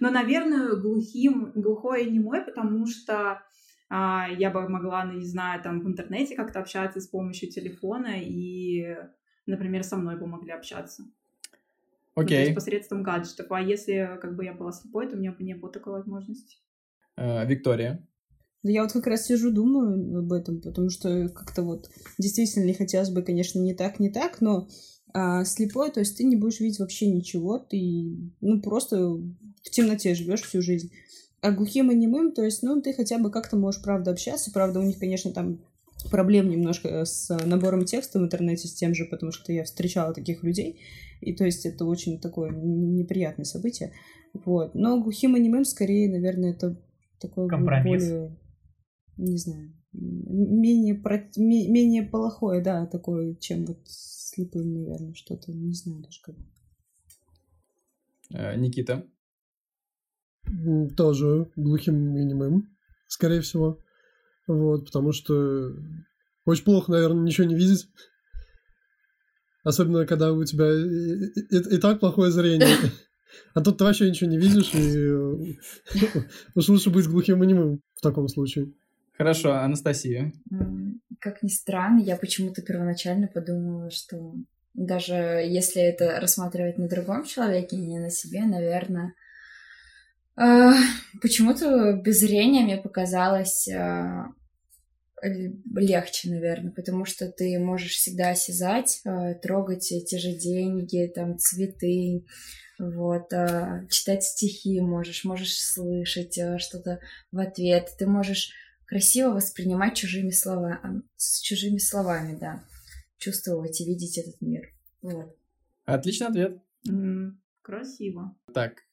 S6: Но, наверное, глухим, глухой и немой, потому что а, я бы могла, ну, не знаю, там в интернете как-то общаться с помощью телефона и, например, со мной бы могли общаться. Ну, то есть
S4: Окей.
S6: посредством гаджетов. А если как бы я была слепой, то у меня бы не было такой возможности.
S4: Э, Виктория.
S1: Да я вот как раз сижу, думаю об этом, потому что как-то вот действительно не хотелось бы, конечно, не так, не так, но а, слепой, то есть ты не будешь видеть вообще ничего, ты ну просто в темноте живешь всю жизнь. А глухим и немым, то есть, ну, ты хотя бы как-то можешь, правда, общаться. Правда, у них, конечно, там проблем немножко с набором текста в интернете, с тем же, потому что я встречала таких людей. И то есть это очень такое неприятное событие. Вот. Но глухим и немым, скорее, наверное, это такое
S2: Компромисс.
S1: более, не знаю, менее, про- ме- менее плохое, да, такое, чем вот слепым, наверное, что-то, не знаю даже как.
S4: Э, Никита.
S7: Тоже глухим и немым, скорее всего. Вот, потому что очень плохо, наверное, ничего не видеть. Особенно, когда у тебя и, и, и так плохое зрение. А тут ты вообще ничего не видишь, и уж лучше быть глухим и немым в таком случае.
S4: Хорошо, Анастасия.
S3: Как ни странно, я почему-то первоначально подумала, что даже если это рассматривать на другом человеке, не на себе, наверное, э, почему-то без зрения мне показалось э, легче, наверное, потому что ты можешь всегда осязать, э, трогать те же деньги, там, цветы, вот, читать стихи можешь, можешь слышать что-то в ответ, ты можешь красиво воспринимать чужими словами, с чужими словами, да чувствовать и видеть этот мир. Вот.
S4: Отличный ответ.
S6: Mm, красиво.
S4: Так,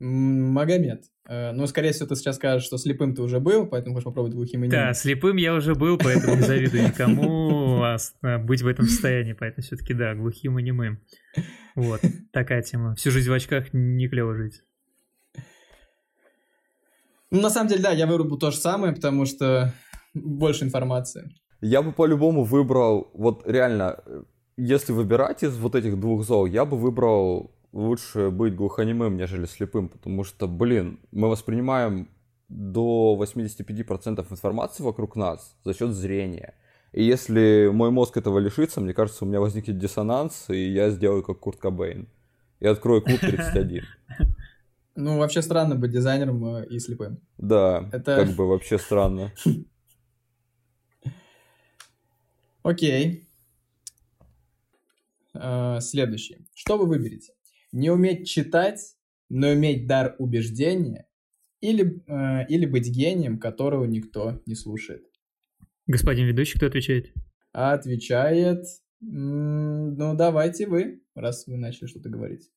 S4: Магомед, э, ну, скорее всего, ты сейчас скажешь, что слепым ты уже был, поэтому хочешь попробовать глухим и.
S2: Да, слепым я уже был, поэтому не завидую никому а а, быть в этом состоянии, поэтому все-таки да, глухим и немым. Вот, такая тема. Всю жизнь в очках не клево жить.
S4: Ну, на самом деле, да, я вырубу то же самое, потому что больше информации.
S5: Я бы по-любому выбрал, вот реально, если выбирать из вот этих двух зол, я бы выбрал лучше быть глухонемым, нежели слепым, потому что, блин, мы воспринимаем до 85% информации вокруг нас за счет зрения. И если мой мозг этого лишится, мне кажется, у меня возникнет диссонанс, и я сделаю как Курт Кобейн. И открою клуб 31.
S4: Ну, вообще странно быть дизайнером э, и слепым.
S5: Да, это как бы вообще странно.
S4: Окей. Э, следующий. Что вы выберете? Не уметь читать, но иметь дар убеждения или, э, или быть гением, которого никто не слушает?
S2: Господин ведущий, кто отвечает?
S4: Отвечает... Ну, давайте вы, раз вы начали что-то говорить.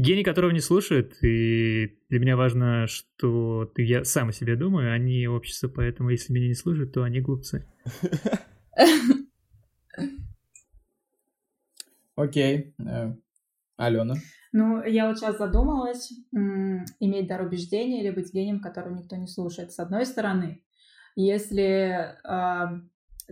S2: Гений, которого не слушают, и для меня важно, что я сам о себе думаю, они а общество, поэтому если меня не слушают, то они глупцы.
S4: Окей. Э, Алена.
S6: Ну, я вот сейчас задумалась, иметь дар убеждения или быть гением, которого никто не слушает. С одной стороны, если э,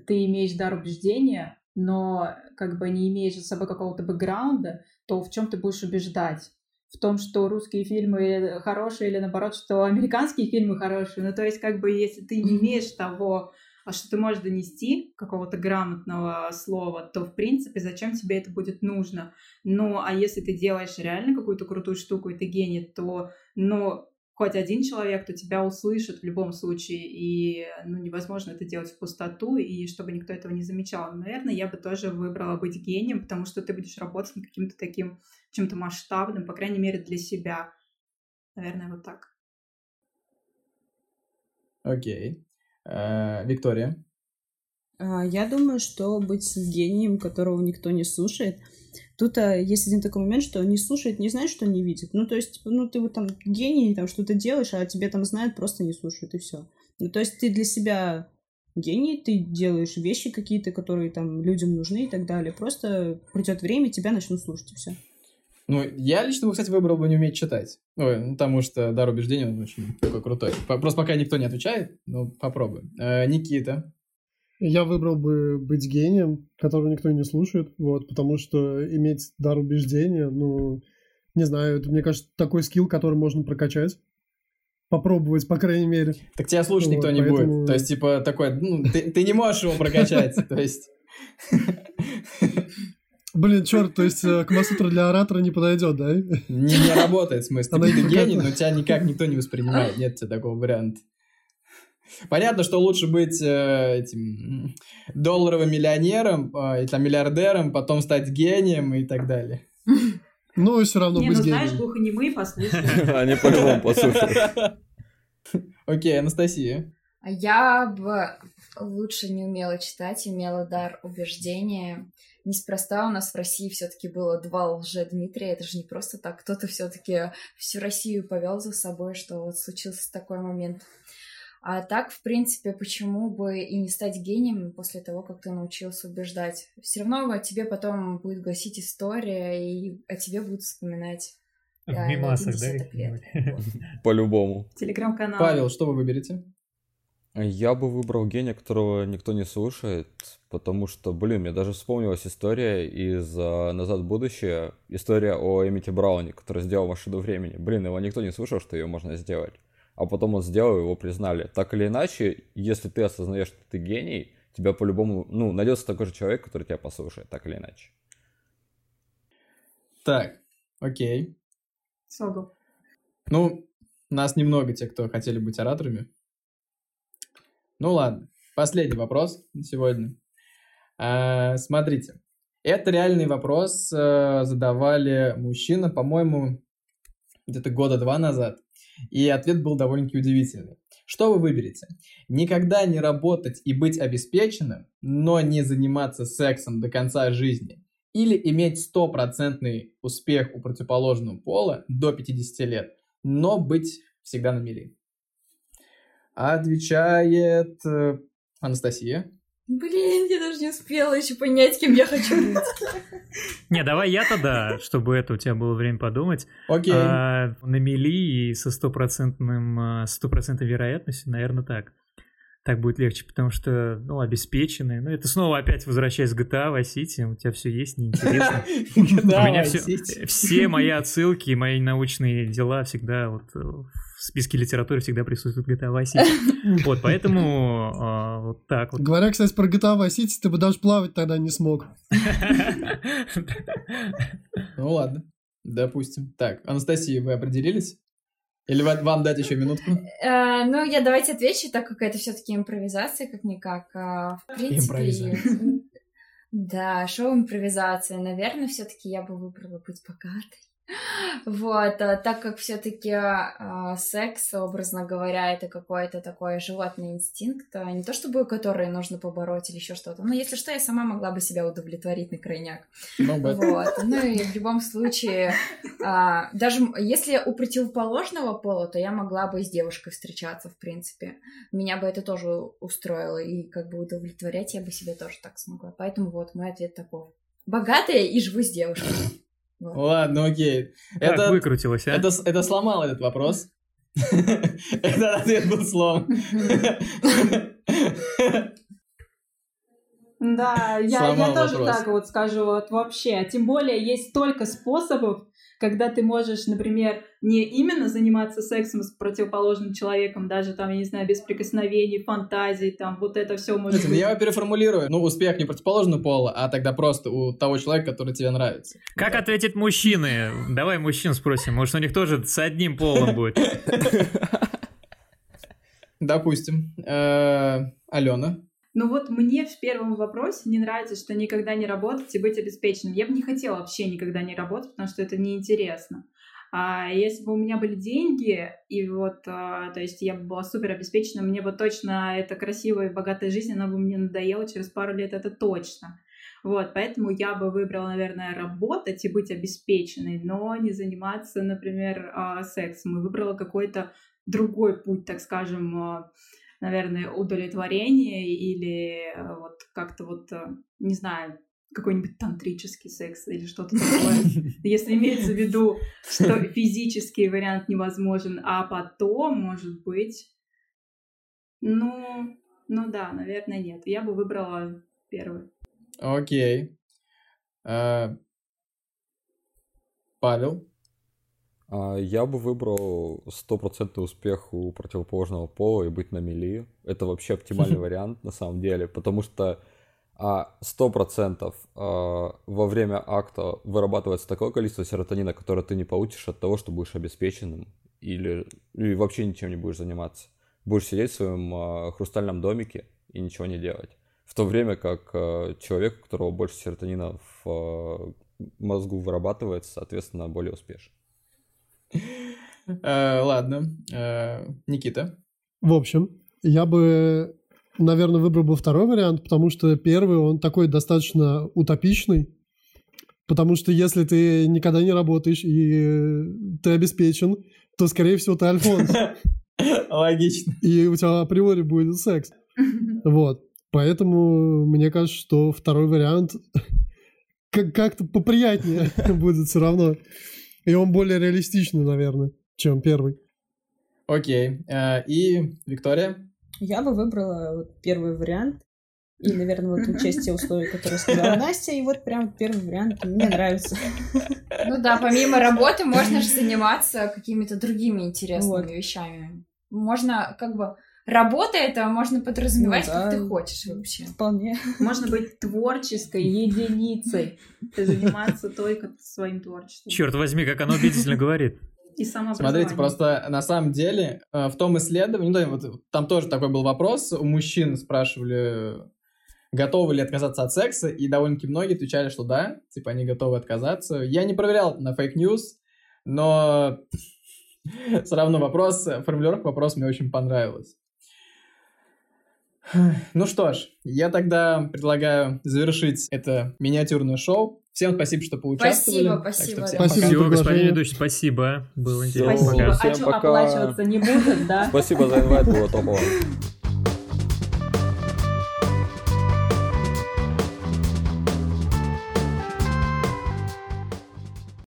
S6: ты имеешь дар убеждения, но как бы не имеешь за собой какого-то бэкграунда, то в чем ты будешь убеждать? В том, что русские фильмы хорошие или наоборот, что американские фильмы хорошие. Ну, то есть, как бы, если ты не имеешь того, а что ты можешь донести какого-то грамотного слова, то, в принципе, зачем тебе это будет нужно? Ну, а если ты делаешь реально какую-то крутую штуку, и ты гений, то, ну, хоть один человек, то тебя услышит в любом случае, и ну, невозможно это делать в пустоту, и чтобы никто этого не замечал. Наверное, я бы тоже выбрала быть гением, потому что ты будешь работать над каким-то таким, чем-то масштабным, по крайней мере, для себя. Наверное, вот так.
S4: Окей. Uh, Виктория?
S1: Я думаю, что быть гением, которого никто не слушает, Тут а, есть один такой момент, что не слушает, не знает, что не видит. Ну, то есть, типа, ну, ты вот там гений, там что-то делаешь, а тебе там знают, просто не слушают, и все. Ну, то есть, ты для себя гений, ты делаешь вещи какие-то, которые там людям нужны и так далее. Просто придет время, тебя начнут слушать, и все.
S4: Ну, я лично, кстати, выбрал бы не уметь читать. Ой, ну, потому что дар убеждения, он очень такой крутой. Просто пока никто не отвечает, ну, попробуем. Э, Никита.
S7: Я выбрал бы быть гением, которого никто не слушает, вот, потому что иметь дар убеждения, ну, не знаю, это, мне кажется, такой скилл, который можно прокачать. Попробовать, по крайней мере.
S4: Так тебя слушать вот, никто не поэтому... будет. То есть, типа, такой, ну, ты, ты не можешь его прокачать, то есть...
S7: Блин, черт, то есть э, Камасутра для оратора не подойдет, да?
S4: Не, не работает, в смысле. Ты, ты гений, но тебя никак никто не воспринимает. Нет тебе такого варианта. Понятно, что лучше быть э, этим долларовым миллионером, э, там, миллиардером, потом стать гением и так далее.
S7: Ну, все равно
S6: Не,
S7: быть
S6: ну
S7: гением.
S6: знаешь, глухонемые послушают.
S5: Они по-любому послушают.
S4: Окей, Анастасия.
S3: А я бы лучше не умела читать, имела дар убеждения. Неспроста у нас в России все-таки было два лже Дмитрия. Это же не просто так. Кто-то все-таки всю Россию повел за собой, что вот случился такой момент. А так, в принципе, почему бы и не стать гением после того, как ты научился убеждать? Все равно о тебе потом будет гласить история, и о тебе будут вспоминать.
S2: В
S3: реально
S2: мимасах, да?
S5: По-любому.
S6: Телеграм-канал.
S4: Павел, что вы выберете?
S5: Я бы выбрал гения, которого никто не слушает, потому что, блин, мне даже вспомнилась история из а, «Назад в будущее», история о Эмите Брауне, который сделал машину времени. Блин, его никто не слышал, что ее можно сделать. А потом он сделал, его признали. Так или иначе, если ты осознаешь, что ты гений, тебя по-любому, ну, найдется такой же человек, который тебя послушает, так или иначе.
S4: Так, окей.
S6: Согл.
S4: Ну, нас немного те, кто хотели быть ораторами. Ну ладно, последний вопрос на сегодня. А, смотрите, это реальный вопрос э, задавали мужчина, по-моему, где-то года два назад. И ответ был довольно-таки удивительный. Что вы выберете? Никогда не работать и быть обеспеченным, но не заниматься сексом до конца жизни? Или иметь стопроцентный успех у противоположного пола до 50 лет, но быть всегда на мели? Отвечает э, Анастасия.
S3: Блин, я даже не успела еще понять, кем я хочу быть.
S2: Не, давай я тогда, чтобы это у тебя было время подумать.
S4: Окей.
S2: А, на мели и со стопроцентным, а, стопроцентной вероятностью, наверное, так. Так будет легче, потому что, ну, обеспеченные. Ну, это снова опять возвращаясь к GTA Vice City, у тебя все есть, неинтересно. У меня все, все мои отсылки, мои научные дела всегда вот э, в списке литературы всегда присутствуют GTA Vice City. Вот, поэтому а, вот так вот.
S7: Говоря, кстати, про GTA Vice City, ты бы даже плавать тогда не смог.
S4: Ну ладно, допустим. Так, Анастасия, вы определились? Или ва- вам дать еще минутку?
S3: Э, Ну, я давайте отвечу, так как это все-таки импровизация, как-никак. А, В принципе,
S4: Импровизация.
S3: да, шоу импровизация. Наверное, все-таки я бы выбрала быть богатой. Вот, а, так как все-таки секс, образно говоря, это какой-то такой животный инстинкт, а не то чтобы который нужно побороть или еще что-то. Но если что, я сама могла бы себя удовлетворить на крайняк.
S4: Ну.
S3: Вот. Ну и в любом случае, а, даже если у противоположного пола, то я могла бы с девушкой встречаться, в принципе. Меня бы это тоже устроило, и как бы удовлетворять я бы себе тоже так смогла. Поэтому вот мой ответ такой. Богатая и живу с девушкой.
S4: Ладно, окей.
S2: Как
S4: Это,
S2: выкрутилась, а?
S4: это, это сломал этот вопрос. Этот ответ был сломан.
S6: Да, я, я тоже
S4: вопрос.
S6: так вот скажу, вот вообще. Тем более есть столько способов, когда ты можешь, например, не именно заниматься сексом с противоположным человеком, даже там, я не знаю, без прикосновений, фантазий, там вот это все может
S4: ну
S6: быть.
S4: я его переформулирую. Ну, успех не противоположного пола, а тогда просто у того человека, который тебе нравится.
S2: Как ответят мужчины? Давай мужчин спросим, может у них тоже с одним полом будет.
S4: Допустим. Э, Алена.
S6: Ну вот мне в первом вопросе не нравится, что никогда не работать и быть обеспеченным. Я бы не хотела вообще никогда не работать, потому что это неинтересно. А если бы у меня были деньги, и вот, а, то есть я бы была супер обеспечена, мне бы точно эта красивая и богатая жизнь, она бы мне надоела через пару лет, это точно. Вот, поэтому я бы выбрала, наверное, работать и быть обеспеченной, но не заниматься, например, а, сексом. И выбрала какой-то другой путь, так скажем, а, наверное, удовлетворение или э, вот как-то вот, э, не знаю, какой-нибудь тантрический секс или что-то такое. Если имеется в виду, что физический вариант невозможен, а потом, может быть, ну, ну да, наверное, нет. Я бы выбрала первый.
S4: Окей. Э, Павел.
S5: А, Я бы выбрал стопроцентный успех у противоположного пола и быть на мели. Это вообще оптимальный вариант на самом деле, потому что а, сто процентов а, во время акта вырабатывается такое количество серотонина, которое ты не получишь от того, что будешь обеспеченным или, или вообще ничем не будешь заниматься. Будешь сидеть в своем хрустальном домике и ничего не делать. В то время как человек, у которого больше серотонина в мозгу вырабатывается, соответственно, более успешен.
S4: Э, Ладно. Э, Никита.
S7: В общем, я бы, наверное, выбрал бы второй вариант, потому что первый, он такой достаточно утопичный. Потому что если ты никогда не работаешь и ты обеспечен, то, скорее всего, ты альфонс.
S4: Логично.
S7: И у тебя априори будет секс. Вот. Поэтому мне кажется, что второй вариант как- как-то поприятнее будет все равно. И он более реалистичный, наверное, чем первый.
S4: Окей. Э, И Виктория?
S1: Я бы выбрала вот первый вариант. И, наверное, вот учесть те условия, которые сказала Настя. И вот прям первый вариант мне нравится.
S3: Ну да, помимо работы можно же заниматься какими-то другими интересными
S1: Вот.
S3: вещами. Можно как бы... Работа это можно подразумевать,
S1: Ну
S3: как
S1: да.
S3: ты хочешь вообще.
S1: Вполне.
S6: Можно быть творческой единицей. И заниматься только своим творчеством.
S2: Черт возьми, как оно убедительно говорит.
S6: И.
S4: Смотрите, просто на самом деле э, в том исследовании, ну, да, вот там тоже такой был вопрос, у мужчин спрашивали, готовы ли отказаться от секса, и довольно-таки многие отвечали, что да, типа они готовы отказаться. Я не проверял на fake news, но все равно вопрос, формулировка вопроса мне очень понравилась. Ну что ж, я тогда предлагаю завершить это миниатюрное шоу. Всем спасибо, что поучаствовали.
S3: Спасибо, спасибо.
S7: Спасибо.
S4: пока.
S2: Господин ведущий, спасибо. Было
S5: Всё.
S2: интересно.
S6: Спасибо.
S2: Пока.
S6: А
S5: Всем
S6: что,
S5: пока.
S6: оплачиваться не будут, да?
S5: Спасибо за инвайт, было топово.